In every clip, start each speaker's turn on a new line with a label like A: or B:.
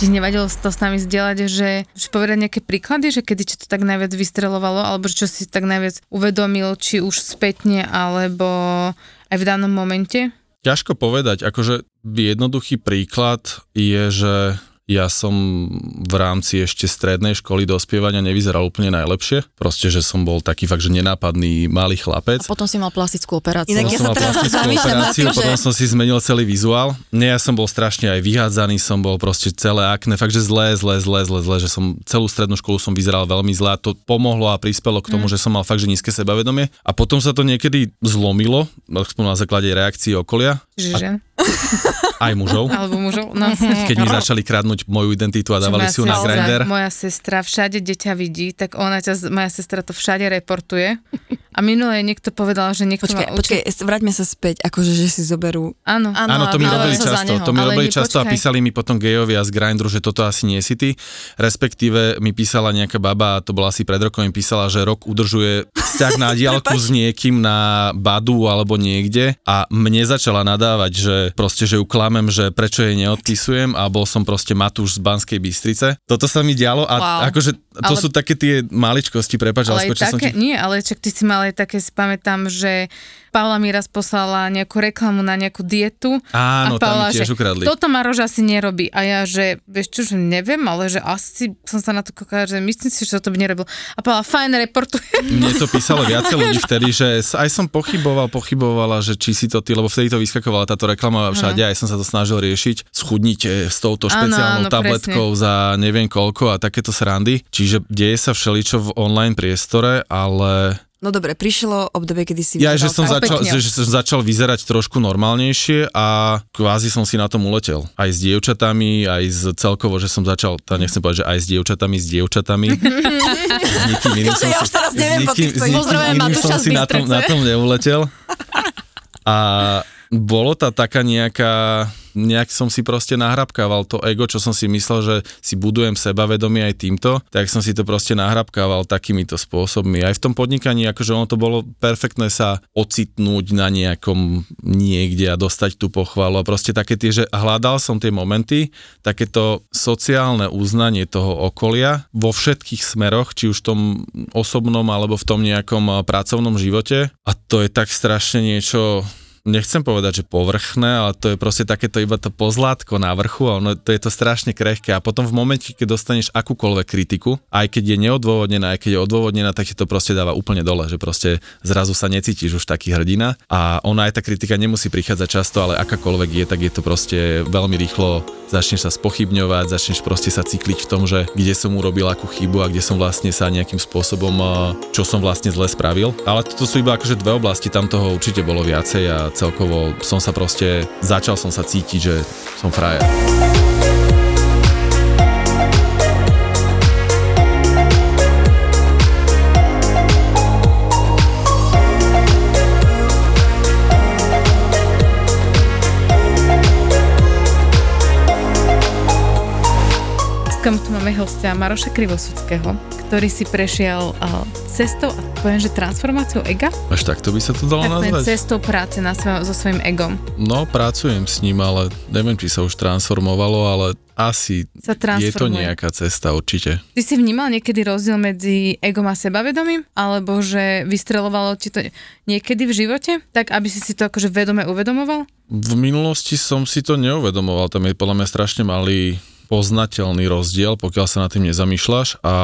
A: Ti nevadilo to s nami zdieľať, že, že povedať nejaké príklady, že kedy ti to tak najviac vystrelovalo, alebo čo si tak najviac uvedomil, či už spätne, alebo aj v danom momente?
B: Ťažko povedať, akože jednoduchý príklad je, že ja som v rámci ešte strednej školy dospievania nevyzeral úplne najlepšie. Proste, že som bol taký fakt, že nenápadný malý chlapec.
C: A potom si mal plastickú operáciu.
B: Inak ja som mal plastickú operáciu, tým, potom že... som si zmenil celý vizuál. Nie, ja som bol strašne aj vyhádzaný, som bol proste celé akné, fakt, že zlé, zlé, zlé, zlé, zlé, že som celú strednú školu som vyzeral veľmi zle a to pomohlo a prispelo k tomu, mm. že som mal fakt, že nízke sebavedomie. A potom sa to niekedy zlomilo, aspoň na základe reakcií okolia.
A: Že?
B: Aj mužov.
A: Alebo mužov, no.
B: Keď mi začali kradnúť moju identitu a dávali si ju na grinder.
A: Moja sestra všade deťa vidí, tak ona ťa, moja sestra to všade reportuje. A minule niekto povedal, že niekto
C: počkej, ma učí... Počkej, vráťme sa späť, akože, že si zoberú...
A: Áno.
B: Áno, to mi robili často, to mi robili často a písali mi potom gejovia z Grindru, že toto asi nie si ty. Respektíve mi písala nejaká baba, a to bola asi pred rokom, mi písala, že rok udržuje vzťah na diálku s niekým na Badu alebo niekde a mne začala nadávať, že proste, že ju klamem, že prečo jej neodpisujem a bol som proste Matúš z Banskej Bystrice. Toto sa mi dialo a wow. akože to ale... sú také tie maličkosti, prepáč, ale, ale
A: také, som ti... Nie, ale čak ty si mal ale také si pamätám, že Paula mi raz poslala nejakú reklamu na nejakú dietu.
B: Áno, a Paula, tam tiež že ukradli.
A: Toto Maroš asi nerobí. A ja, že vieš čo, že neviem, ale že asi som sa na to kokala, že myslím si, že toto by nerobil. A Paula, fajn, reportuje.
B: Mne to písalo viacej ľudí vtedy, že aj som pochyboval, pochybovala, že či si to ty, lebo vtedy to vyskakovala táto reklama všade, aj som sa to snažil riešiť. Schudnite s touto špeciálnou áno, áno, tabletkou presne. za neviem koľko a takéto srandy. Čiže deje sa všeličo v online priestore, ale
C: No dobre, prišlo obdobie, kedy si
B: Ja, že som, začal, že, že som začal vyzerať trošku normálnejšie a kvázi som si na tom uletel. Aj s dievčatami, aj z celkovo, že som začal, to nechcem povedať, že aj s dievčatami, s dievčatami.
C: s nikým iným som, ja už teraz neviem, s nikým, s nikým iným som
B: si na tom, na tom neuletel. A bolo to taká nejaká nejak som si proste nahrabkával to ego, čo som si myslel, že si budujem sebavedomie aj týmto, tak som si to proste nahrabkával takýmito spôsobmi. Aj v tom podnikaní, akože ono to bolo perfektné sa ocitnúť na nejakom niekde a dostať tú pochvalu a proste také tie, že hľadal som tie momenty, takéto sociálne uznanie toho okolia vo všetkých smeroch, či už v tom osobnom alebo v tom nejakom pracovnom živote a to je tak strašne niečo nechcem povedať, že povrchné, ale to je proste takéto iba to pozlátko na vrchu a ono, to je to strašne krehké. A potom v momente, keď dostaneš akúkoľvek kritiku, aj keď je neodôvodnená, aj keď je odôvodnená, tak ti to proste dáva úplne dole, že proste zrazu sa necítiš už taký hrdina. A ona aj tá kritika nemusí prichádzať často, ale akákoľvek je, tak je to proste veľmi rýchlo, začneš sa spochybňovať, začneš proste sa cykliť v tom, že kde som urobil akú chybu a kde som vlastne sa nejakým spôsobom, čo som vlastne zle spravil. Ale toto sú iba akože dve oblasti, tam toho určite bolo viacej a celkovo som sa proste, začal som sa cítiť, že som frajer.
A: Dneska tu máme hostia Maroša Krivosudského, ktorý si prešiel uh, cestou, a poviem, že transformáciou ega?
B: Až tak to by sa to dalo tak nazvať?
A: cestou práce na svoj, so svojím egom.
B: No, pracujem s ním, ale neviem, či sa už transformovalo, ale asi sa je to nejaká cesta určite.
A: Ty si vnímal niekedy rozdiel medzi egom a sebavedomím? Alebo že vystrelovalo ti to niekedy v živote? Tak, aby si si to akože vedome uvedomoval?
B: V minulosti som si to neuvedomoval, tam je podľa mňa strašne malý poznateľný rozdiel, pokiaľ sa nad tým nezamýšľaš a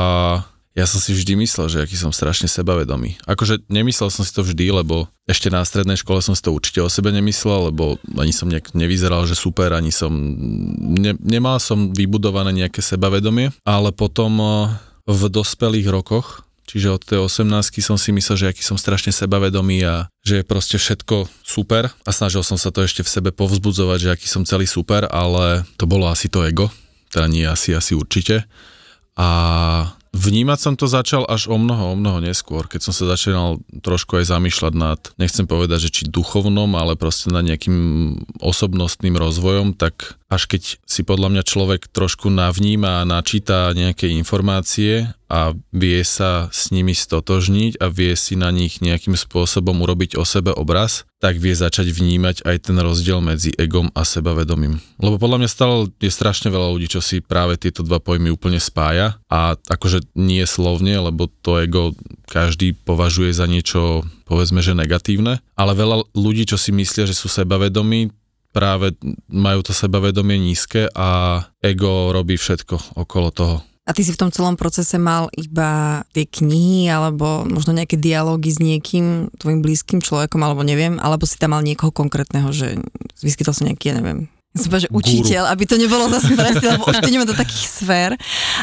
B: ja som si vždy myslel, že aký som strašne sebavedomý. Akože nemyslel som si to vždy, lebo ešte na strednej škole som si to určite o sebe nemyslel, lebo ani som nejak nevyzeral, že super, ani som... Ne, nemal som vybudované nejaké sebavedomie, ale potom eh, v dospelých rokoch, čiže od tej 18 som si myslel, že aký som strašne sebavedomý a že je proste všetko super. A snažil som sa to ešte v sebe povzbudzovať, že aký som celý super, ale to bolo asi to ego, teda nie asi, asi určite. A Vnímať som to začal až o mnoho, o mnoho neskôr, keď som sa začal trošku aj zamýšľať nad, nechcem povedať, že či duchovnom, ale proste nad nejakým osobnostným rozvojom, tak až keď si podľa mňa človek trošku navníma a načíta nejaké informácie a vie sa s nimi stotožniť a vie si na nich nejakým spôsobom urobiť o sebe obraz, tak vie začať vnímať aj ten rozdiel medzi egom a sebavedomím. Lebo podľa mňa stále je strašne veľa ľudí, čo si práve tieto dva pojmy úplne spája a akože nie slovne, lebo to ego každý považuje za niečo povedzme, že negatívne, ale veľa ľudí, čo si myslia, že sú sebavedomí, práve majú to sebavedomie nízke a ego robí všetko okolo toho.
C: A ty si v tom celom procese mal iba tie knihy alebo možno nejaké dialógy s niekým, tvojim blízkym človekom, alebo neviem, alebo si tam mal niekoho konkrétneho, že vyskytol sa nejaký, ja neviem, som že učiteľ, aby to nebolo zase presne, lebo už do takých sfér,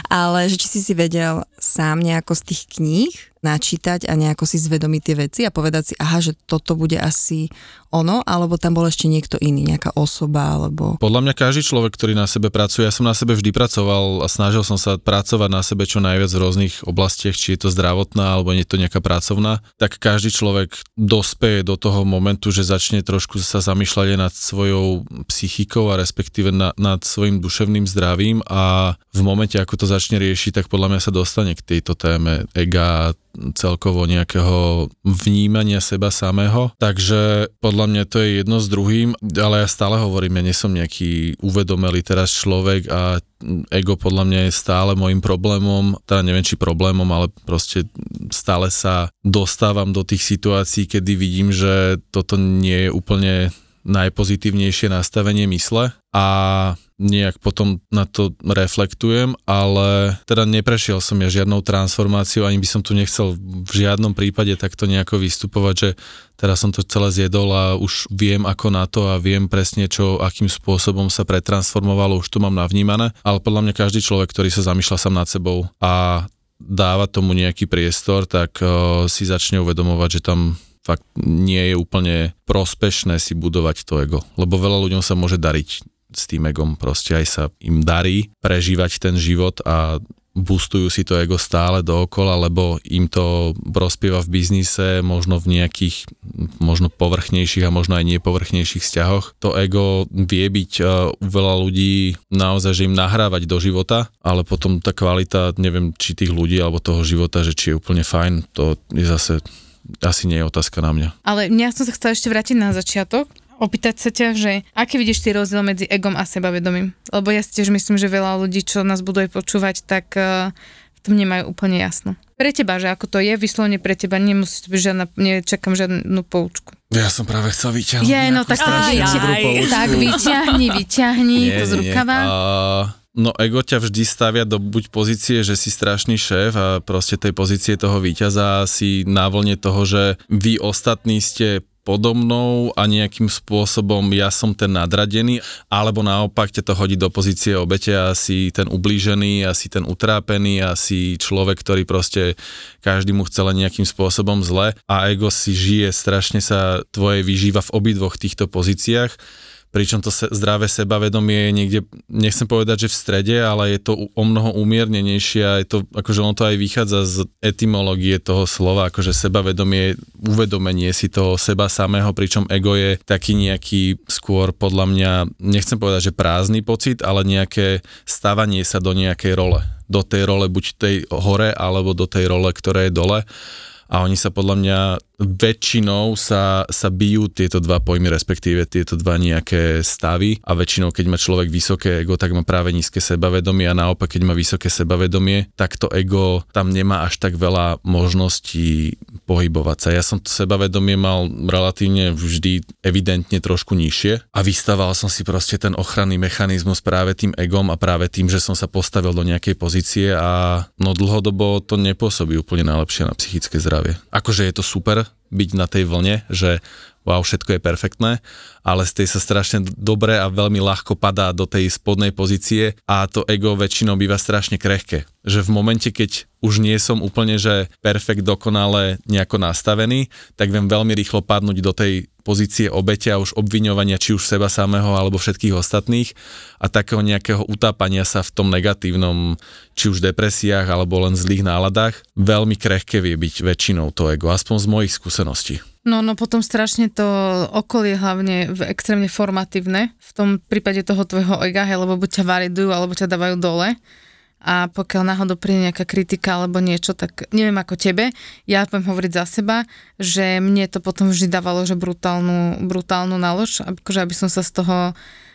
C: ale že či si si vedel sám nejako z tých kníh načítať a nejako si zvedomiť tie veci a povedať si, aha, že toto bude asi ono, alebo tam bol ešte niekto iný, nejaká osoba, alebo...
B: Podľa mňa každý človek, ktorý na sebe pracuje, ja som na sebe vždy pracoval a snažil som sa pracovať na sebe čo najviac v rôznych oblastiach, či je to zdravotná, alebo nie je to nejaká pracovná, tak každý človek dospeje do toho momentu, že začne trošku sa zamýšľať nad svojou psychikou a respektíve na, nad svojim duševným zdravím a v momente, ako to začne riešiť, tak podľa mňa sa dostane k tejto téme ega, celkovo nejakého vnímania seba samého. Takže podľa mňa to je jedno s druhým, ale ja stále hovorím, ja nie som nejaký uvedomelý teraz človek a ego podľa mňa je stále môjim problémom, teda neviem či problémom, ale proste stále sa dostávam do tých situácií, kedy vidím, že toto nie je úplne najpozitívnejšie nastavenie mysle a nejak potom na to reflektujem, ale teda neprešiel som ja žiadnou transformáciou, ani by som tu nechcel v žiadnom prípade takto nejako vystupovať, že teraz som to celé zjedol a už viem ako na to a viem presne čo, akým spôsobom sa pretransformovalo, už to mám navnímané, ale podľa mňa každý človek, ktorý sa zamýšľa sám nad sebou a dáva tomu nejaký priestor, tak uh, si začne uvedomovať, že tam fakt nie je úplne prospešné si budovať to ego, lebo veľa ľuďom sa môže dariť s tým egom, proste aj sa im darí prežívať ten život a boostujú si to ego stále dookola, lebo im to prospieva v biznise, možno v nejakých možno povrchnejších a možno aj nepovrchnejších vzťahoch. To ego vie byť uh, veľa ľudí naozaj, že im nahrávať do života, ale potom tá kvalita, neviem, či tých ľudí alebo toho života, že či je úplne fajn, to je zase asi nie je otázka na mňa.
A: Ale mňa som sa chcela ešte vrátiť na začiatok, opýtať sa ťa, že aký vidíš ty rozdiel medzi egom a sebavedomím? Lebo ja si tiež myslím, že veľa ľudí, čo nás budú aj počúvať, tak uh, v tom nemajú úplne jasno. Pre teba, že ako to je, vyslovene pre teba, nemusí to byť žiadna, nečakám žiadnu poučku.
B: Ja som práve chcel vyťahnuť.
A: Je, no tak, aj, aj, tak vyťahni, vyťahni nie, to z rukava. Nie, nie.
B: No ego ťa vždy stavia do buď pozície, že si strašný šéf a proste tej pozície toho víťaza si na vlne toho, že vy ostatní ste podo mnou a nejakým spôsobom ja som ten nadradený, alebo naopak ťa to hodí do pozície obete a si ten ublížený, a si ten utrápený, a si človek, ktorý proste každý mu chce len nejakým spôsobom zle. A ego si žije, strašne sa tvoje vyžíva v obidvoch týchto pozíciách pričom to se, zdravé sebavedomie je niekde, nechcem povedať, že v strede, ale je to o mnoho umiernenejšie a je to, akože ono to aj vychádza z etymológie toho slova, akože sebavedomie, uvedomenie si toho seba samého, pričom ego je taký nejaký skôr podľa mňa, nechcem povedať, že prázdny pocit, ale nejaké stavanie sa do nejakej role. Do tej role buď tej hore, alebo do tej role, ktorá je dole a oni sa podľa mňa väčšinou sa, sa bijú tieto dva pojmy, respektíve tieto dva nejaké stavy. A väčšinou, keď má človek vysoké ego, tak má práve nízke sebavedomie. A naopak, keď má vysoké sebavedomie, tak to ego tam nemá až tak veľa možností pohybovať sa. Ja som to sebavedomie mal relatívne vždy evidentne trošku nižšie. A vystával som si proste ten ochranný mechanizmus práve tým egom a práve tým, že som sa postavil do nejakej pozície a no dlhodobo to nepôsobí úplne najlepšie na psychické zdravie zdravie. Akože je to super byť na tej vlne, že wow, všetko je perfektné, ale z tej sa strašne dobre a veľmi ľahko padá do tej spodnej pozície a to ego väčšinou býva strašne krehké. Že v momente, keď už nie som úplne, že perfekt dokonale nejako nastavený, tak viem veľmi rýchlo padnúť do tej pozície obete a už obviňovania či už seba samého alebo všetkých ostatných a takého nejakého utápania sa v tom negatívnom, či už depresiách alebo len zlých náladách, veľmi krehké vie byť väčšinou to ego, aspoň z mojich skúseností.
A: No, no potom strašne to okolie hlavne v extrémne formatívne v tom prípade toho tvojho ega, hej, lebo buď ťa validujú, alebo ťa dávajú dole. A pokiaľ náhodou príde nejaká kritika alebo niečo, tak neviem ako tebe, ja poviem hovoriť za seba, že mne to potom vždy dávalo, že brutálnu, brutálnu nálož, akože aby som sa z toho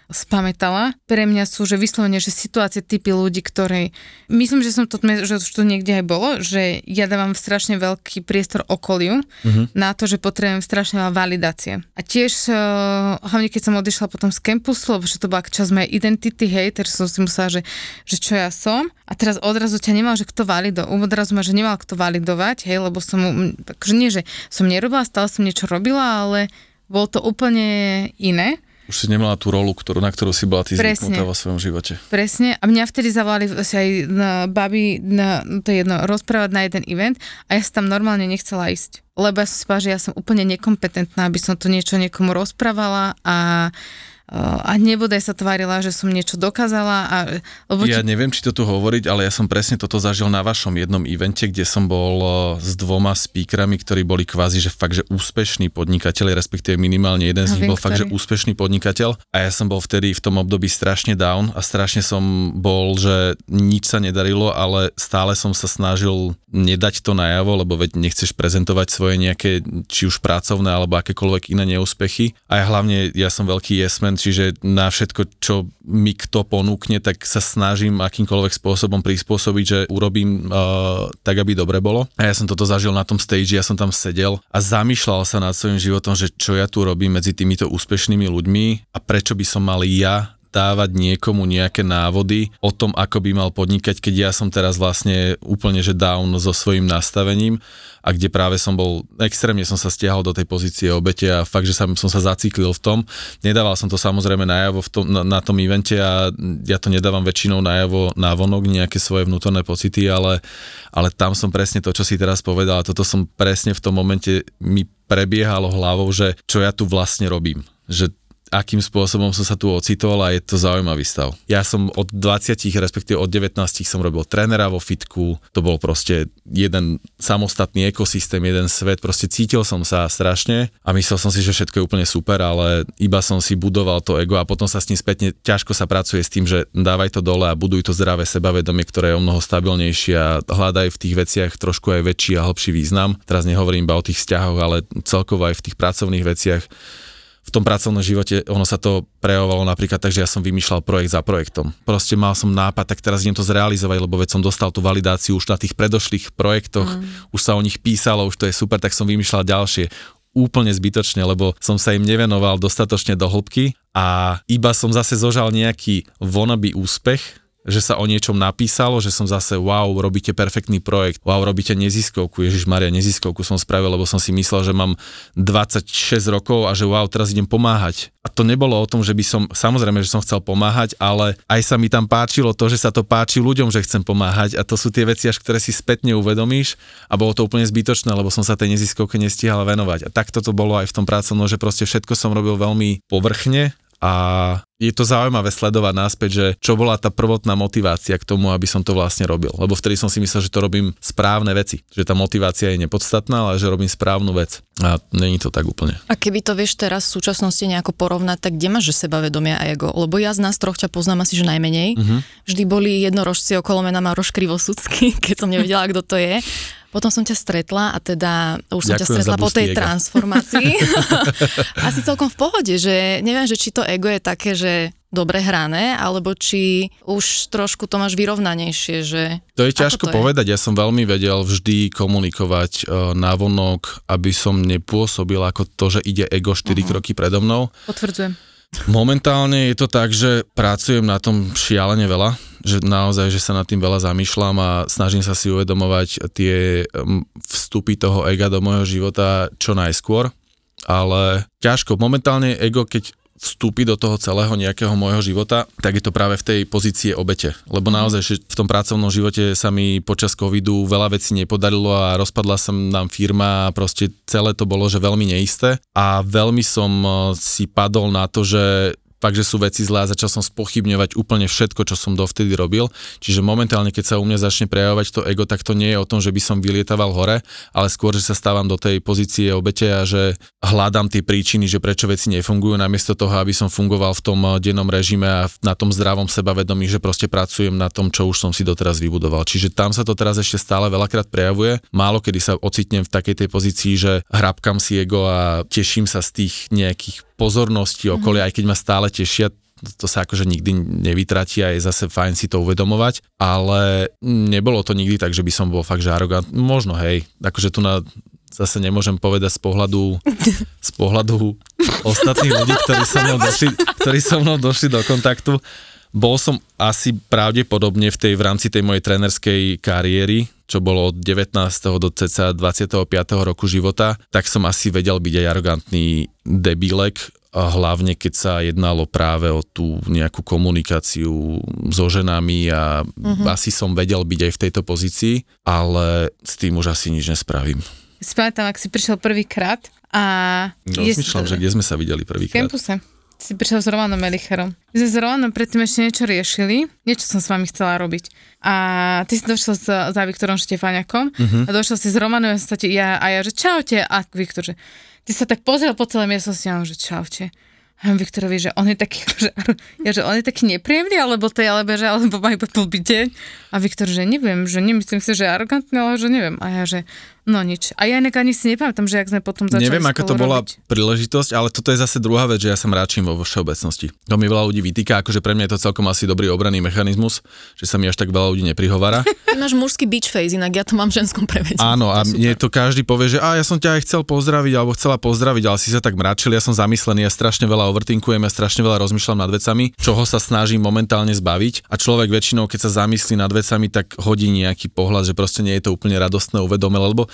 A: spamätala. Pre mňa sú, že vyslovene, že situácie typy ľudí, ktorí, myslím, že som to, že už to niekde aj bolo, že ja dávam strašne veľký priestor okoliu uh-huh. na to, že potrebujem strašne veľa validácie. A tiež, uh, hlavne keď som odišla potom z campusu, lebo že to bola časť mojej identity, hej, takže som si musela, že, že čo ja som. A teraz odrazu ťa nemal, že kto valido, odrazu ma, že nemal kto validovať, hej, lebo som, takže nie, že som nerobila, stále som niečo robila, ale bolo to úplne iné.
B: Už si nemala tú rolu, ktorú, na ktorú si bola ty Presne. zvyknutá vo svojom živote.
A: Presne. A mňa vtedy zavolali si aj na baby, na, to je jedno, rozprávať na jeden event a ja sa tam normálne nechcela ísť. Lebo ja som si povedala, že ja som úplne nekompetentná, aby som to niečo niekomu rozprávala a a nebodaj sa tvárila, že som niečo dokázala. A,
B: lebo ja či... neviem, či to tu hovoriť, ale ja som presne toto zažil na vašom jednom evente, kde som bol s dvoma speakerami, ktorí boli kvázi, že fakt, že úspešní podnikateľi, respektíve minimálne jeden z nich bol ktorý? fakt, že úspešný podnikateľ a ja som bol vtedy v tom období strašne down a strašne som bol, že nič sa nedarilo, ale stále som sa snažil nedať to najavo, lebo veď nechceš prezentovať svoje nejaké, či už pracovné alebo akékoľvek iné neúspechy. A ja hlavne, ja som veľký jesmen, čiže na všetko, čo mi kto ponúkne, tak sa snažím akýmkoľvek spôsobom prispôsobiť, že urobím uh, tak, aby dobre bolo. A ja som toto zažil na tom stage, ja som tam sedel a zamýšľal sa nad svojím životom, že čo ja tu robím medzi týmito úspešnými ľuďmi a prečo by som mal ja dávať niekomu nejaké návody o tom, ako by mal podnikať, keď ja som teraz vlastne úplne že down so svojím nastavením a kde práve som bol, extrémne som sa stiahol do tej pozície obete a fakt, že som, som sa zaciklil v tom. Nedával som to samozrejme najavo v tom, na, na tom evente a ja to nedávam väčšinou najavo návonok, nejaké svoje vnútorné pocity, ale, ale tam som presne to, čo si teraz povedal, toto som presne v tom momente mi prebiehalo hlavou, že čo ja tu vlastne robím. Že akým spôsobom som sa tu ocitol a je to zaujímavý stav. Ja som od 20, respektíve od 19 som robil trénera vo fitku, to bol proste jeden samostatný ekosystém, jeden svet, proste cítil som sa strašne a myslel som si, že všetko je úplne super, ale iba som si budoval to ego a potom sa s ním spätne ťažko sa pracuje s tým, že dávaj to dole a buduj to zdravé sebavedomie, ktoré je o mnoho stabilnejšie a hľadaj v tých veciach trošku aj väčší a hlbší význam. Teraz nehovorím iba o tých vzťahoch, ale celkovo aj v tých pracovných veciach v tom pracovnom živote ono sa to prejavovalo napríklad tak, že ja som vymýšľal projekt za projektom. Proste mal som nápad, tak teraz idem to zrealizovať, lebo veď som dostal tú validáciu už na tých predošlých projektoch, mm. už sa o nich písalo, už to je super, tak som vymýšľal ďalšie úplne zbytočne, lebo som sa im nevenoval dostatočne do hĺbky a iba som zase zožal nejaký wannabe úspech, že sa o niečom napísalo, že som zase wow, robíte perfektný projekt, wow, robíte neziskovku, Ježiš Maria, neziskovku som spravil, lebo som si myslel, že mám 26 rokov a že wow, teraz idem pomáhať. A to nebolo o tom, že by som, samozrejme, že som chcel pomáhať, ale aj sa mi tam páčilo to, že sa to páči ľuďom, že chcem pomáhať. A to sú tie veci, až ktoré si spätne uvedomíš. A bolo to úplne zbytočné, lebo som sa tej neziskovke nestihal venovať. A takto to bolo aj v tom pracovnom, že proste všetko som robil veľmi povrchne a je to zaujímavé sledovať náspäť, že čo bola tá prvotná motivácia k tomu, aby som to vlastne robil. Lebo vtedy som si myslel, že to robím správne veci. Že tá motivácia je nepodstatná, ale že robím správnu vec. A není to tak úplne.
C: A keby to vieš teraz v súčasnosti nejako porovnať, tak kde máš sebavedomia a ego? Lebo ja z nás troch ťa poznám asi, že najmenej. Uh-huh. Vždy boli jednorožci okolo mena Maroš Krivosudský, keď som nevedela, kto to je. Potom som ťa stretla a teda už som Ďakujem ťa stretla po tej ego. transformácii. Asi celkom v pohode, že neviem, že či to ego je také, že dobre hrané, alebo či už trošku to máš vyrovnanejšie, že...
B: To je ťažko to povedať, je? ja som veľmi vedel vždy komunikovať uh, návonok, aby som nepôsobil ako to, že ide ego 4 uh-huh. kroky predo mnou.
A: Potvrdzujem.
B: Momentálne je to tak, že pracujem na tom šialene veľa, že naozaj, že sa nad tým veľa zamýšľam a snažím sa si uvedomovať tie vstupy toho ega do môjho života čo najskôr ale ťažko. Momentálne ego, keď vstúpi do toho celého nejakého môjho života, tak je to práve v tej pozície obete. Lebo naozaj, že v tom pracovnom živote sa mi počas covidu veľa vecí nepodarilo a rozpadla sa nám firma a proste celé to bolo, že veľmi neisté a veľmi som eh, si padol na to, že fakt, že sú veci zlé a začal som spochybňovať úplne všetko, čo som dovtedy robil. Čiže momentálne, keď sa u mňa začne prejavovať to ego, tak to nie je o tom, že by som vylietaval hore, ale skôr, že sa stávam do tej pozície obete a že hľadám tie príčiny, že prečo veci nefungujú, namiesto toho, aby som fungoval v tom dennom režime a na tom zdravom sebavedomí, že proste pracujem na tom, čo už som si doteraz vybudoval. Čiže tam sa to teraz ešte stále veľakrát prejavuje. Málo kedy sa ocitnem v takej tej pozícii, že hrabkam si ego a teším sa z tých nejakých pozornosti okolia, mm-hmm. aj keď ma stále tešia, to sa akože nikdy nevytratí a je zase fajn si to uvedomovať, ale nebolo to nikdy tak, že by som bol fakt že arogant. Možno hej, akože tu na zase nemôžem povedať z pohľadu, z pohľadu ostatných ľudí, ktorí so mnou došli, ktorí so mnou došli do kontaktu. Bol som asi pravdepodobne v tej v rámci tej mojej trénerskej kariéry, čo bolo od 19. do cca 25. roku života, tak som asi vedel byť aj arogantný debilek, a hlavne keď sa jednalo práve o tú nejakú komunikáciu so ženami a uh-huh. asi som vedel byť aj v tejto pozícii, ale s tým už asi nič nespravím.
A: Si pamätám, ak si prišiel prvýkrát a...
B: Rozmýšľam, že kde sme sa videli prvýkrát.
A: V kampuse si prišiel s Romanom Melicherom. My sme s Romanom predtým ešte niečo riešili, niečo som s vami chcela robiť. A ty si došiel s, za Viktorom Štefaniakom uh-huh. a došiel si s Romanom a, ja, a ja, že čaute, a Viktor, že ty sa tak pozrel po celé miestnosti a že čaute. A Viktorovi, že on je taký, že, ja, že on je taký nepríjemný, alebo to je, alebo že, alebo má iba blbý deň. A Viktor, že neviem, že nemyslím si, že je arrogantný, ale že neviem. A ja, že No nič. A ja inak ani si nepamätám, že ak sme potom začali
B: Neviem, ako to bola
A: robiť.
B: príležitosť, ale toto je zase druhá vec, že ja sa mráčim vo všeobecnosti. To mi veľa ľudí vytýka, akože pre mňa je to celkom asi dobrý obranný mechanizmus, že sa mi až tak veľa ľudí neprihovára.
D: Máš mužský beach face, inak ja to mám v ženskom prevedení.
B: Áno, a mne to každý povie, že a ja som ťa aj chcel pozdraviť alebo chcela pozdraviť, ale si sa tak mračil, ja som zamyslený, ja strašne veľa overtinkujem, ja strašne veľa rozmýšľam nad vecami, čoho sa snažím momentálne zbaviť a človek väčšinou, keď sa zamyslí nad vecami, tak hodí nejaký pohľad, že proste nie je to úplne radostné uvedomé, lebo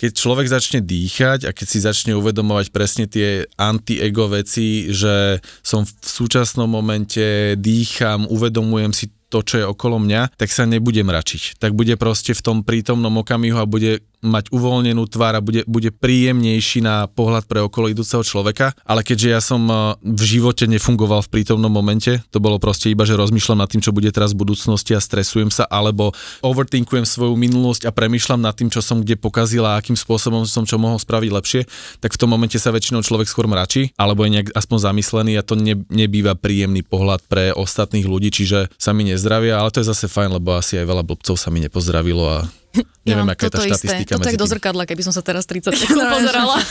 B: keď človek začne dýchať a keď si začne uvedomovať presne tie anti-ego veci, že som v súčasnom momente dýcham, uvedomujem si to, čo je okolo mňa, tak sa nebudem račiť. Tak bude proste v tom prítomnom okamihu a bude mať uvoľnenú tvár a bude, bude príjemnejší na pohľad pre okolo idúceho človeka, ale keďže ja som eh, v živote nefungoval v prítomnom momente, to bolo proste iba, že rozmýšľam nad tým, čo bude teraz v budúcnosti a stresujem sa, alebo overthinkujem svoju minulosť a premýšľam nad tým, čo som kde pokazil a akým spôsobom som čo mohol spraviť lepšie, tak v tom momente sa väčšinou človek skôr mračí, alebo je nejak aspoň zamyslený a to ne, nebýva príjemný pohľad pre ostatných ľudí, čiže sa mi nezdravia, ale to je zase fajn, lebo asi aj veľa blbcov sa mi nepozdravilo a Neviem,
D: ja, aká je tá štatistika Toto je do zrkadla, keby som sa teraz 30 sekúnd pozerala.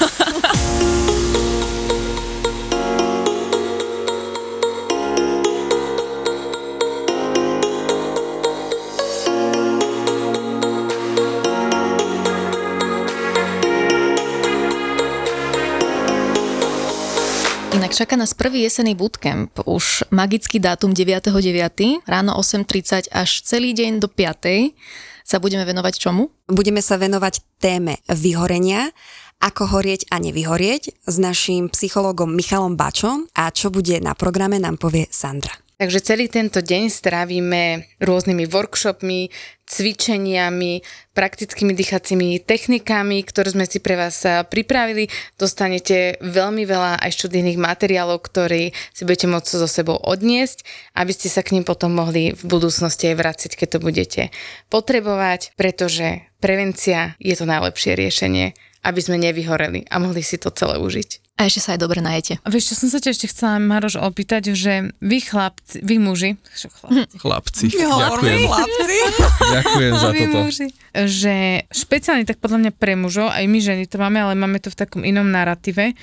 D: Inak čaká nás prvý jesený bootcamp. Už magický dátum 9.9. ráno 8.30 až celý deň do 5 sa budeme venovať čomu?
E: Budeme sa venovať téme vyhorenia, ako horieť a nevyhorieť s naším psychologom Michalom Bačom a čo bude na programe nám povie Sandra.
A: Takže celý tento deň strávime rôznymi workshopmi, cvičeniami, praktickými dýchacími technikami, ktoré sme si pre vás eh, pripravili. Dostanete veľmi veľa aj študijných materiálov, ktoré si budete môcť so sebou odniesť, aby ste sa k ním potom mohli v budúcnosti aj vrácať, keď to budete potrebovať, pretože prevencia je to najlepšie riešenie, aby sme nevyhoreli a mohli si to celé užiť.
D: A ešte sa aj dobre najete.
A: A vieš, čo som sa ťa ešte chcela, Maroš, opýtať, že vy chlapci, vy muži,
B: chlapci, chlapci. ďakujem.
E: Chlapci.
B: ďakujem za
A: vy
B: toto.
A: Muži, že špeciálne tak podľa mňa pre mužov, aj my ženy to máme, ale máme to v takom inom narratíve,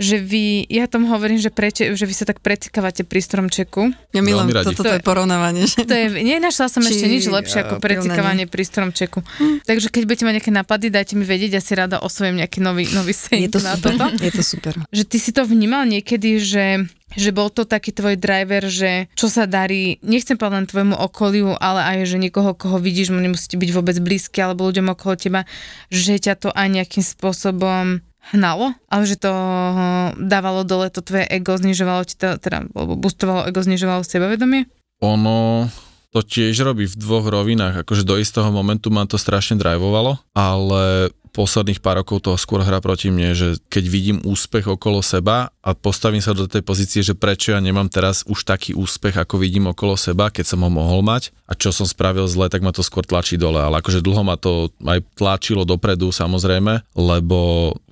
A: že vy, ja tomu hovorím, že, preče, že vy sa tak precikávate pri stromčeku.
C: Ja milujem toto, toto je porovnávanie. Že?
A: To je, nenašla som Či, ešte nič lepšie ako precikávanie pri stromčeku. Hm. Takže keď budete mať nejaké napady, dajte mi vedieť, ja si rada osvojím nejaký nový, nový
C: je to
A: na
C: super.
A: toto.
C: Je to super.
A: Že ty si to vnímal niekedy, že že bol to taký tvoj driver, že čo sa darí, nechcem povedať len tvojmu okoliu, ale aj, že niekoho, koho vidíš, mu nemusíte byť vôbec blízky, alebo ľuďom okolo teba, že ťa to aj nejakým spôsobom hnalo, ale že to dávalo dole to tvoje ego, znižovalo ti to, teda, alebo boostovalo ego, znižovalo sebavedomie?
B: Ono to tiež robí v dvoch rovinách, akože do istého momentu ma to strašne drivovalo, ale posledných pár rokov toho skôr hra proti mne, že keď vidím úspech okolo seba a postavím sa do tej pozície, že prečo ja nemám teraz už taký úspech, ako vidím okolo seba, keď som ho mohol mať a čo som spravil zle, tak ma to skôr tlačí dole, ale akože dlho ma to aj tlačilo dopredu samozrejme, lebo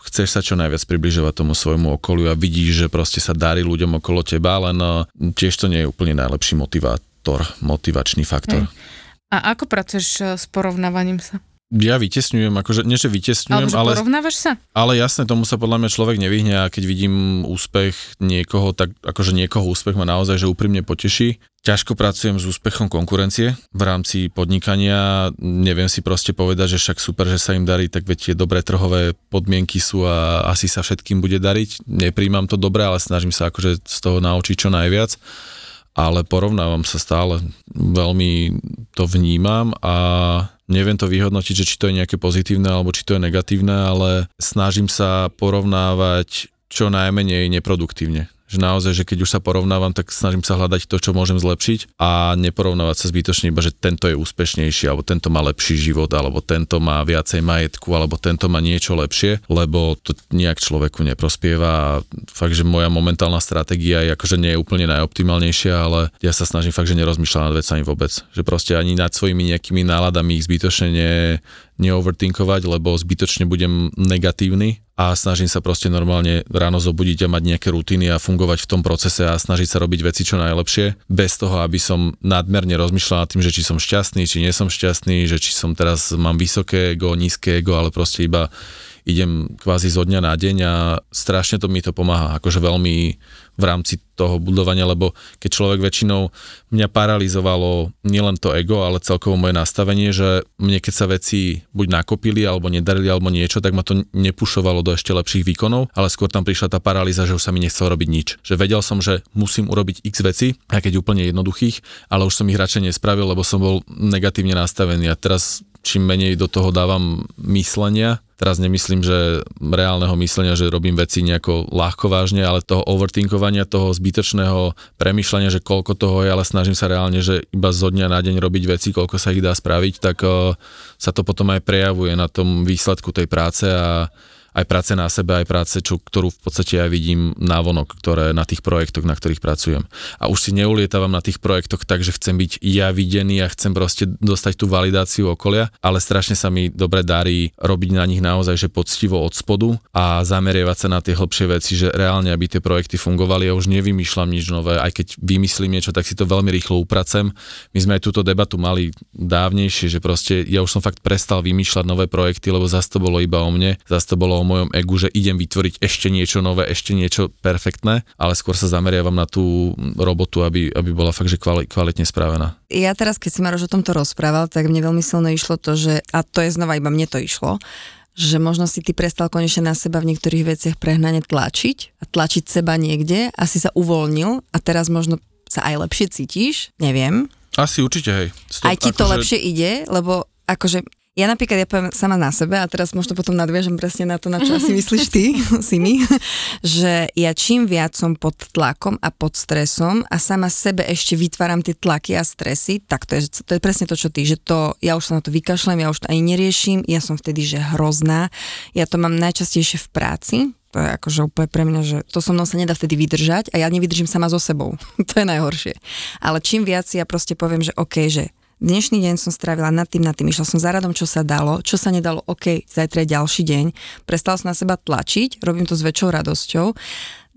B: chceš sa čo najviac približovať tomu svojmu okoliu a vidíš, že proste sa darí ľuďom okolo teba, len eh, tiež to nie je úplne najlepší motivátor, motivačný faktor.
A: Hej. A ako pracuješ eh, s porovnávaním sa?
B: Ja vytesňujem, akože nie, že vytesňujem, ale,
A: porovnávaš sa?
B: ale jasne, tomu sa podľa mňa človek nevyhne a keď vidím úspech niekoho, tak akože niekoho úspech ma naozaj, že úprimne poteší. Ťažko pracujem s úspechom konkurencie v rámci podnikania, neviem si proste povedať, že však super, že sa im darí, tak veď tie dobré trhové podmienky sú a asi sa všetkým bude dariť. Nepríjmam to dobre, ale snažím sa akože z toho naučiť čo najviac ale porovnávam sa stále, veľmi to vnímam a neviem to vyhodnotiť, že či to je nejaké pozitívne alebo či to je negatívne, ale snažím sa porovnávať čo najmenej neproduktívne že naozaj, že keď už sa porovnávam, tak snažím sa hľadať to, čo môžem zlepšiť a neporovnávať sa zbytočne iba, že tento je úspešnejší, alebo tento má lepší život, alebo tento má viacej majetku, alebo tento má niečo lepšie, lebo to nejak človeku neprospieva a fakt, že moja momentálna stratégia je akože nie je úplne najoptimálnejšia, ale ja sa snažím fakt, že nerozmýšľať nad vecami vôbec. Že proste ani nad svojimi nejakými náladami ich zbytočne ne, neovertinkovať, lebo zbytočne budem negatívny a snažím sa proste normálne ráno zobudiť a mať nejaké rutiny a fungovať v tom procese a snažiť sa robiť veci čo najlepšie, bez toho, aby som nadmerne rozmýšľal nad tým, že či som šťastný, či nie som šťastný, že či som teraz mám vysoké ego, nízke ego, ale proste iba idem kvázi zo dňa na deň a strašne to mi to pomáha, akože veľmi v rámci toho budovania, lebo keď človek väčšinou mňa paralizovalo nielen to ego, ale celkovo moje nastavenie, že mne keď sa veci buď nakopili, alebo nedarili, alebo niečo, tak ma to nepušovalo do ešte lepších výkonov, ale skôr tam prišla tá paralýza, že už sa mi nechcel robiť nič. Že vedel som, že musím urobiť x veci, aj keď úplne jednoduchých, ale už som ich radšej nespravil, lebo som bol negatívne nastavený a teraz čím menej do toho dávam myslenia, teraz nemyslím, že reálneho myslenia, že robím veci nejako ľahko vážne, ale toho overthinkovania, toho zbytočného premyšľania, že koľko toho je, ale snažím sa reálne, že iba zo dňa na deň robiť veci, koľko sa ich dá spraviť, tak uh, sa to potom aj prejavuje na tom výsledku tej práce a aj práce na sebe, aj práce, čo, ktorú v podstate aj vidím návonok, ktoré na tých projektoch, na ktorých pracujem. A už si neulietavam na tých projektoch tak, že chcem byť ja videný a chcem proste dostať tú validáciu okolia, ale strašne sa mi dobre darí robiť na nich naozaj, že poctivo od spodu a zamerievať sa na tie hlbšie veci, že reálne, aby tie projekty fungovali. Ja už nevymýšľam nič nové, aj keď vymyslím niečo, tak si to veľmi rýchlo upracem. My sme aj túto debatu mali dávnejšie, že proste ja už som fakt prestal vymýšľať nové projekty, lebo zase to bolo iba o mne, zase to bolo o mojom egu, že idem vytvoriť ešte niečo nové, ešte niečo perfektné, ale skôr sa zameriavam na tú robotu, aby, aby bola fakt, že kvali, kvalitne spravená.
C: Ja teraz, keď si Maroš o tomto rozprával, tak mne veľmi silno išlo to, že, a to je znova iba mne to išlo, že možno si ty prestal konečne na seba v niektorých veciach prehnane tlačiť a tlačiť seba niekde a si sa uvoľnil a teraz možno sa aj lepšie cítiš, neviem.
B: Asi určite, hej.
C: Stop, aj ti to akože... lepšie ide, lebo akože ja napríklad, ja poviem sama na sebe a teraz možno potom nadviažem presne na to, na čo asi myslíš ty, si že ja čím viac som pod tlakom a pod stresom a sama sebe ešte vytváram tie tlaky a stresy, tak to je, to je presne to, čo ty, že to, ja už sa na to vykašlem, ja už to ani neriešim, ja som vtedy, že hrozná, ja to mám najčastejšie v práci, to je akože úplne pre mňa, že to so mnou sa nedá vtedy vydržať a ja nevydržím sama so sebou. to je najhoršie. Ale čím viac ja proste poviem, že OK, že Dnešný deň som strávila nad tým, nad tým, išla som za radom, čo sa dalo, čo sa nedalo, OK, zajtra je ďalší deň. Prestala som na seba tlačiť, robím to s väčšou radosťou.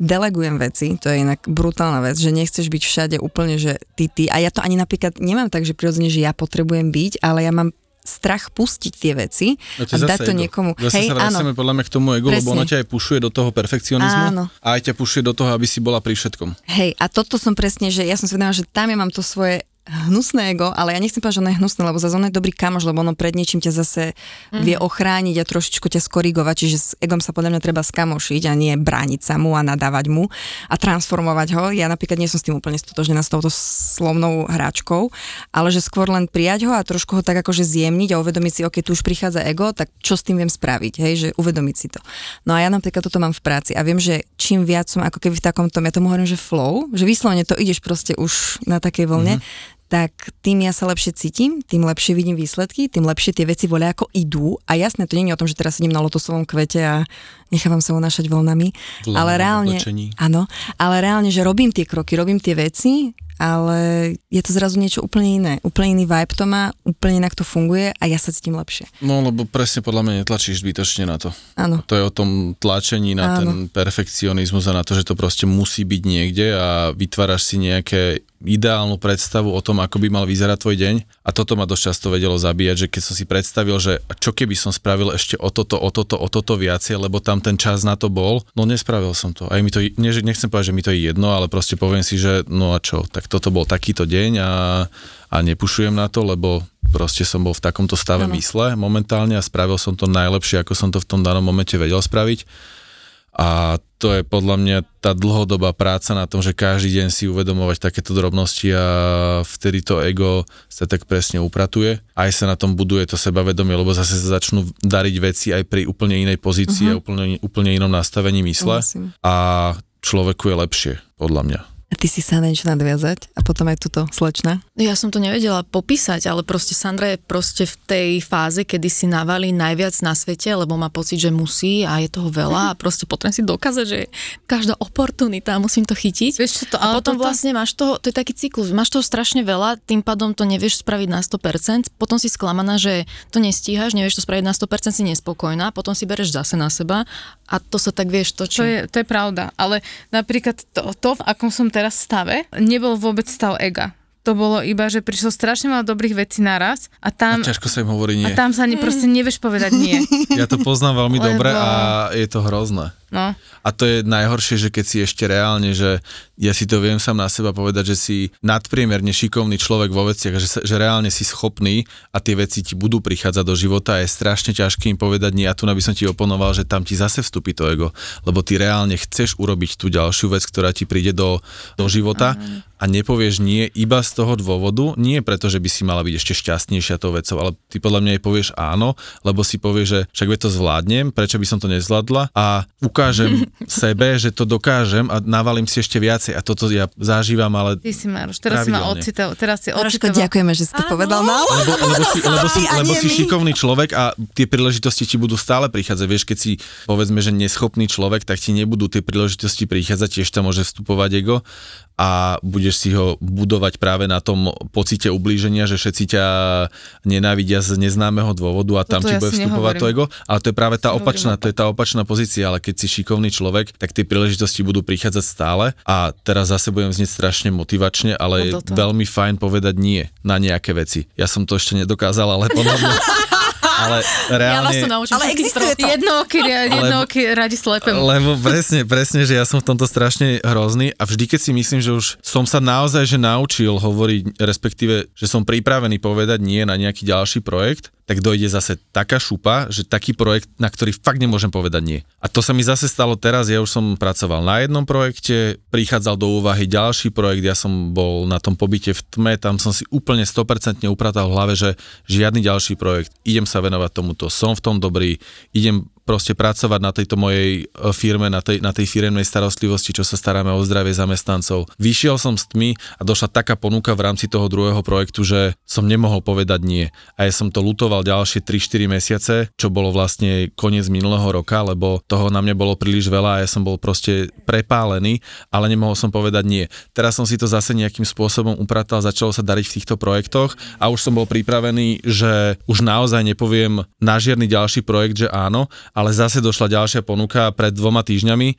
C: Delegujem veci, to je inak brutálna vec, že nechceš byť všade úplne, že ty, ty. A ja to ani napríklad nemám tak, že prirodzene, že ja potrebujem byť, ale ja mám strach pustiť tie veci
B: no
C: a dať to ego. niekomu.
B: Zase Hej, sa vracame podľa mňa k tomu ego, Presne. lebo ono ťa aj pušuje do toho perfekcionizmu áno. a aj ťa pušuje do toho, aby si bola pri všetkom.
C: Hej, a toto som presne, že ja som si vedomá, že tam ja mám to svoje hnusné ego, ale ja nechcem povedať, že ono je hnusné, lebo zase ono je dobrý kamoš, lebo ono pred niečím ťa zase mm-hmm. vie ochrániť a trošičku ťa skorigovať, čiže s egom sa podľa mňa treba skamošiť a nie brániť sa mu a nadávať mu a transformovať ho. Ja napríklad nie som s tým úplne stotožnená s touto slovnou hráčkou, ale že skôr len prijať ho a trošku ho tak akože zjemniť a uvedomiť si, ok, tu už prichádza ego, tak čo s tým viem spraviť, hej, že uvedomiť si to. No a ja napríklad toto mám v práci a viem, že čím viac som ako keby v takomto, ja tomu hovorím, že flow, že vyslovene to ideš proste už na takej vlne, mm-hmm tak tým ja sa lepšie cítim, tým lepšie vidím výsledky, tým lepšie tie veci voľa ako idú. A jasné, to nie je o tom, že teraz sedím na lotosovom kvete a nechávam sa unášať vlnami.
B: Vlna,
C: ale reálne, áno, ale reálne, že robím tie kroky, robím tie veci, ale je to zrazu niečo úplne iné. Úplne iný vibe to má, úplne inak to funguje a ja sa cítim lepšie.
B: No lebo presne podľa mňa netlačíš zbytočne na to.
C: Áno.
B: To je o tom tlačení na áno. ten perfekcionizmus a na to, že to proste musí byť niekde a vytváraš si nejaké ideálnu predstavu o tom, ako by mal vyzerať tvoj deň a toto ma dosť často vedelo zabíjať, že keď som si predstavil, že čo keby som spravil ešte o toto, o toto, o toto viacej, lebo tam ten čas na to bol, no nespravil som to. Aj mi to, nie, nechcem povedať, že mi to je jedno, ale proste poviem si, že no a čo, tak toto bol takýto deň a, a nepušujem na to, lebo proste som bol v takomto stave ano. mysle momentálne a spravil som to najlepšie, ako som to v tom danom momente vedel spraviť a to je podľa mňa tá dlhodobá práca na tom, že každý deň si uvedomovať takéto drobnosti a vtedy to ego sa tak presne upratuje. Aj sa na tom buduje to sebavedomie, lebo zase sa začnú dariť veci aj pri úplne inej pozícii uh-huh. a úplne, úplne inom nastavení mysle. Musím. A človeku je lepšie, podľa mňa.
C: A ty si sa na niečo nadviazať a potom aj túto slečna?
D: Ja som to nevedela popísať, ale proste Sandra je proste v tej fáze, kedy si navalí najviac na svete, lebo má pocit, že musí a je toho veľa a proste potrebujem si dokázať, že každá oportunita musím to chytiť.
A: Vieš čo to,
D: a potom toto... vlastne máš toho, to je taký cyklus, máš toho strašne veľa, tým pádom to nevieš spraviť na 100%, potom si sklamaná, že to nestíhaš, nevieš to spraviť na 100%, si nespokojná, potom si bereš zase na seba a to sa tak vieš točí.
A: To je, to je pravda, ale napríklad to, to v akom som teraz stave, nebol vôbec stav ega to bolo iba, že prišlo strašne veľa dobrých vecí naraz a tam...
B: A ťažko sa im hovorí nie.
A: A tam sa ani proste nevieš povedať nie.
B: Ja to poznám veľmi Lebo... dobre a je to hrozné.
A: No.
B: A to je najhoršie, že keď si ešte reálne, že ja si to viem sám na seba povedať, že si nadpriemerne šikovný človek vo veciach, že, že reálne si schopný a tie veci ti budú prichádzať do života a je strašne ťažké im povedať nie a tu by som ti oponoval, že tam ti zase vstúpi to ego, lebo ty reálne chceš urobiť tú ďalšiu vec, ktorá ti príde do, do života a nepovieš nie iba z toho dôvodu, nie preto, že by si mala byť ešte šťastnejšia tou vecou, ale ty podľa mňa aj povieš áno, lebo si povieš, že však to zvládnem, prečo by som to nezvládla? A ukáž ukážem sebe, že to dokážem a navalím si ešte viacej a toto ja zažívam, ale
A: Ty si Maroš, teraz si ma ocitoval, teraz si ocitoval.
C: ďakujeme, že si to povedal na
B: lebo, lebo, si, lebo, si, lebo si šikovný človek a tie príležitosti ti budú stále prichádzať. Vieš, keď si povedzme, že neschopný človek, tak ti nebudú tie príležitosti prichádzať, tiež tam môže vstupovať ego a budeš si ho budovať práve na tom pocite ublíženia, že všetci ťa nenávidia z neznámeho dôvodu a tam ti ja bude vstupovať to ego. Ale to je práve tá opačná, to je tá opačná pozícia, ale keď si šikovný človek, tak tie príležitosti budú prichádzať stále a teraz zase budem znieť strašne motivačne, ale no je veľmi fajn povedať nie na nejaké veci. Ja som to ešte nedokázal, ale podľa mňa ale reálne... Ja vás
D: to naučím
A: ale existuje to. Jednooky, jednooky radi slepem.
B: Lebo presne, presne, že ja som v tomto strašne hrozný a vždy, keď si myslím, že už som sa naozaj že naučil hovoriť, respektíve, že som pripravený povedať nie na nejaký ďalší projekt, tak dojde zase taká šupa, že taký projekt, na ktorý fakt nemôžem povedať nie. A to sa mi zase stalo teraz, ja už som pracoval na jednom projekte, prichádzal do úvahy ďalší projekt, ja som bol na tom pobyte v tme, tam som si úplne 100% upratal v hlave, že žiadny ďalší projekt, idem sa venovať tomuto, som v tom dobrý, idem proste pracovať na tejto mojej e, firme, na tej, na tej firemnej starostlivosti, čo sa staráme o zdravie zamestnancov. Vyšiel som s tmy a došla taká ponuka v rámci toho druhého projektu, že som nemohol povedať nie. A ja som to lutoval ďalšie 3-4 mesiace, čo bolo vlastne koniec minulého roka, lebo toho na mňa bolo príliš veľa a ja som bol proste prepálený, ale nemohol som povedať nie. Teraz som si to zase nejakým spôsobom upratal, začalo sa dariť v týchto projektoch a už som bol pripravený, že už naozaj nepoviem na žiadny ďalší projekt, že áno, ale zase došla ďalšia ponuka pred dvoma týždňami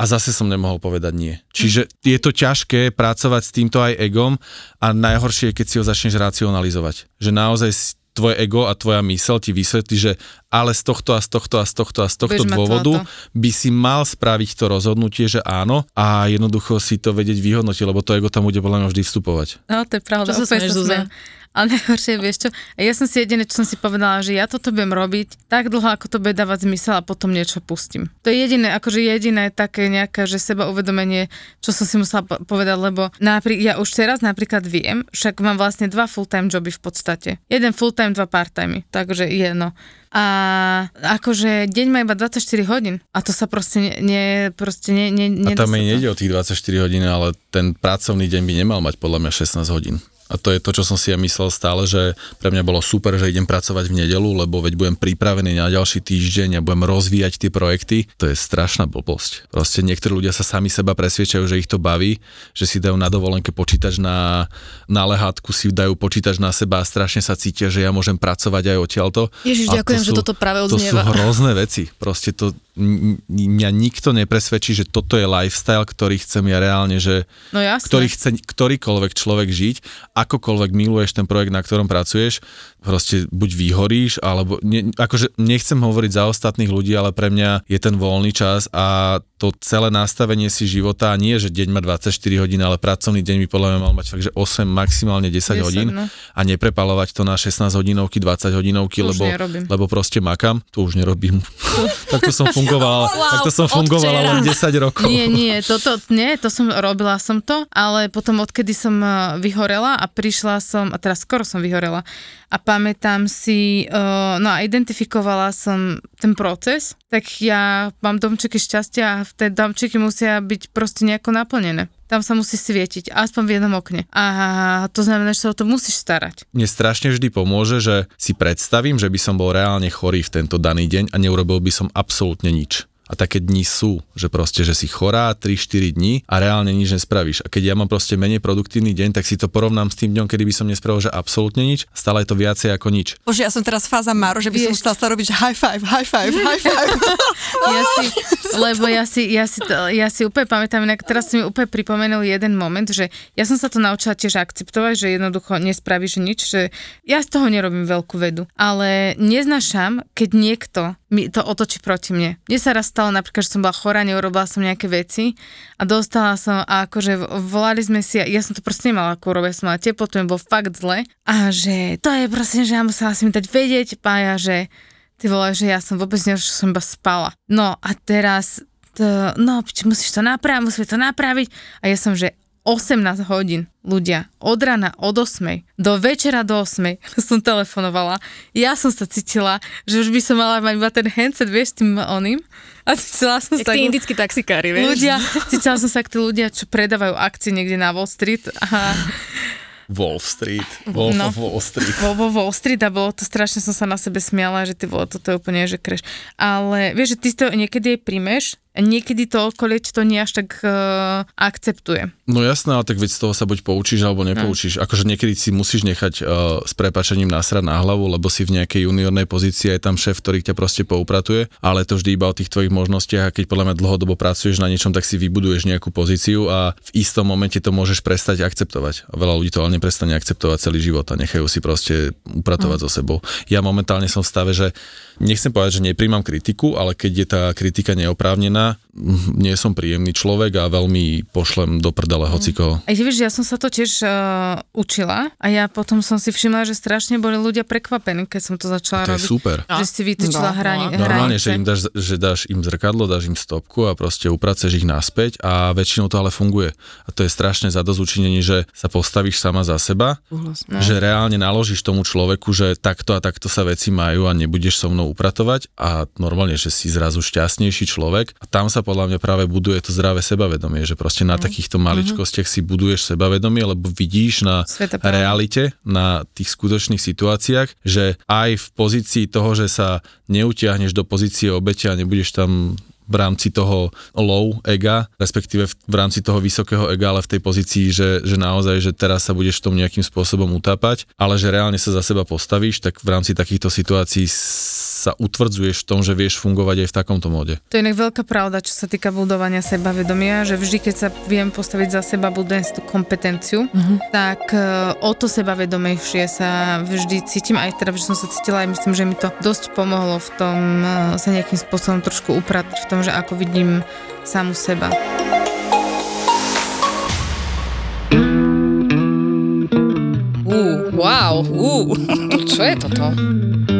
B: a zase som nemohol povedať nie. Čiže je to ťažké pracovať s týmto aj egom a najhoršie je, keď si ho začneš racionalizovať. Že naozaj tvoje ego a tvoja mysel ti vysvetlí, že ale z tohto a z tohto a z tohto a z tohto
A: mať
B: dôvodu by si mal spraviť to rozhodnutie, že áno a jednoducho si to vedieť vyhodnotiť, lebo to ego tam bude podľa mňa vždy vstupovať.
A: No, to je pravda.
D: Čo sa
A: úplne Ale najhoršie, vieš čo, a ja som si jediné, čo som si povedala, že ja toto budem robiť tak dlho, ako to bude dávať zmysel a potom niečo pustím. To je jediné, akože jediné také nejaké, že seba uvedomenie, čo som si musela po- povedať, lebo napri- ja už teraz napríklad viem, však mám vlastne dva full-time joby v podstate. Jeden full-time, dva part-time, takže jedno. A akože deň má iba 24 hodín a to sa proste ne, ne proste ne, ne,
B: A tam mi nejde o tých 24 hodín, ale ten pracovný deň by nemal mať podľa mňa 16 hodín. A to je to, čo som si ja myslel stále, že pre mňa bolo super, že idem pracovať v nedelu, lebo veď budem pripravený na ďalší týždeň a budem rozvíjať tie projekty. To je strašná blbosť. Proste niektorí ľudia sa sami seba presviečajú, že ich to baví, že si dajú na dovolenke počítač na, na lehátku, si dajú počítač na seba a strašne sa cítia, že ja môžem pracovať aj odtiaľto.
D: Ježiš,
B: A to
D: ďakujem, že
B: sú-
D: toto práve
B: To sú
D: odznieva.
B: hrozné veci. Proste to mňa nikto nepresvedčí, že toto je lifestyle, ktorý chcem ja reálne, že
A: No
B: ktorý chce ktorýkoľvek človek žiť, akokoľvek miluješ ten projekt, na ktorom pracuješ, proste buď vyhoríš, alebo ne, akože nechcem hovoriť za ostatných ľudí, ale pre mňa je ten voľný čas a to celé nastavenie si života, nie že deň má 24 hodín, ale pracovný deň by podľa mňa mal mať fakt, že 8, maximálne 10,
A: 10,
B: hodín
A: no.
B: a neprepalovať to na 16 hodinovky, 20 hodinovky,
A: To
B: lebo, lebo proste makam, to už nerobím. takto som fungoval,
D: Wow,
B: takto som
D: od
B: fungoval
D: včera.
B: len 10 rokov.
A: Nie, nie, toto, nie, to som, robila som to, ale potom odkedy som eh, vyhorela a prišla som, a teraz skoro som vyhorela, a pamätám si, uh, no a identifikovala som ten proces, tak ja mám domčeky šťastia a tie domčeky musia byť proste nejako naplnené. Tam sa musí svietiť, aspoň v jednom okne. A to znamená, že sa o to musíš starať.
B: Mne strašne vždy pomôže, že si predstavím, že by som bol reálne chorý v tento daný deň a neurobil by som absolútne nič. A také dni sú, že proste, že si chorá 3-4 dní a reálne nič nespravíš. A keď ja mám proste menej produktívny deň, tak si to porovnám s tým dňom, kedy by som nespravil, že absolútne nič, stále je to viacej ako nič.
C: Bože, ja som teraz fáza Maro, že by som
A: Vieš-
C: chcela sa robiť, high five, high five, high five.
A: Ja si, lebo ja si, ja si, to, ja si úplne pamätám, inak teraz si mi úplne pripomenul jeden moment, že ja som sa to naučila tiež akceptovať, že jednoducho nespravíš nič, že ja z toho nerobím veľkú vedu, ale neznašam, keď niekto mi to otočí proti mne. Mne sa raz stalo napríklad, že som bola chorá, neurobila som nejaké veci a dostala som, a akože volali sme si, ja som to proste nemala ako urobiť, som mala teplotu, mi bolo fakt zle a že to je proste, že ja musela si mi dať vedieť, pája, že Ty vole, že ja som vôbec neviem, že som iba spala. No a teraz, to, no musíš to napraviť, musíme to napraviť. A ja som, že 18 hodín ľudia, od rana od 8 do večera do 8 som telefonovala. Ja som sa cítila, že už by som mala mať iba ten handset, vieš, s tým oným. A cítila som
D: Jak
A: sa...
D: tí indickí taxikári, vieš.
A: Ľudia, cítila som sa ako tí ľudia, čo predávajú akcie niekde na Wall Street a
B: Wolf Street, Wolf
A: No.
B: of Wall Street.
A: vo, vo Wall Street a bolo to strašne som sa na sebe smiala, že ty vole, toto je úplne, že kreš. Ale vieš, že ty to niekedy aj príjmeš niekedy to okolie to nie až tak uh, akceptuje.
B: No jasné, ale tak veď z toho sa buď poučíš alebo nepoučíš. Akože niekedy si musíš nechať uh, s prepačením nasrať na hlavu, lebo si v nejakej juniornej pozícii je tam šéf, ktorý ťa proste poupratuje, ale to vždy iba o tých tvojich možnostiach a keď podľa mňa dlhodobo pracuješ na niečom, tak si vybuduješ nejakú pozíciu a v istom momente to môžeš prestať akceptovať. A veľa ľudí to ale neprestane akceptovať celý život a nechajú si proste upratovať mm. so sebou. Ja momentálne som v stave, že nechcem povedať, že nepríjmam kritiku, ale keď je tá kritika neoprávnená, mm, nie som príjemný človek a veľmi pošlem do prdele hocikoho.
A: A vieš, ja som sa to tiež uh, učila a ja potom som si všimla, že strašne boli ľudia prekvapení, keď som to začala
B: To je
A: robiť.
B: super.
A: Že si vytýčila
C: No,
A: hrani,
C: no.
B: Normálne, že im dáš, že dáš im zrkadlo, dáš im stopku a proste upraceš ich naspäť a väčšinou to ale funguje. A to je strašne zadozučinenie, že sa postavíš sama za seba,
A: No.
B: že reálne naložíš tomu človeku, že takto a takto sa veci majú a nebudeš so mnou upratovať a normálne, že si zrazu šťastnejší človek a tam sa podľa mňa práve buduje to zdravé sebavedomie, že proste na takýchto maličkostiach si buduješ sebavedomie, lebo vidíš na realite, na tých skutočných situáciách, že aj v pozícii toho, že sa neutiahneš do pozície obete a nebudeš tam v rámci toho low ega, respektíve v, v rámci toho vysokého ega, ale v tej pozícii, že, že naozaj, že teraz sa budeš v tom nejakým spôsobom utápať, ale že reálne sa za seba postavíš, tak v rámci takýchto situácií sa utvrdzuješ v tom, že vieš fungovať aj v takomto móde.
A: To je inak veľká pravda, čo sa týka budovania sebavedomia, že vždy, keď sa viem postaviť za seba, budujem si tú kompetenciu, mm-hmm. tak uh, o to sebavedomejšie sa vždy cítim, aj teda, že som sa cítila, aj myslím, že mi to dosť pomohlo v tom uh, sa nejakým spôsobom trošku upratať v tom, že ako vidím samu seba.
F: Wow, uh, čo je toto?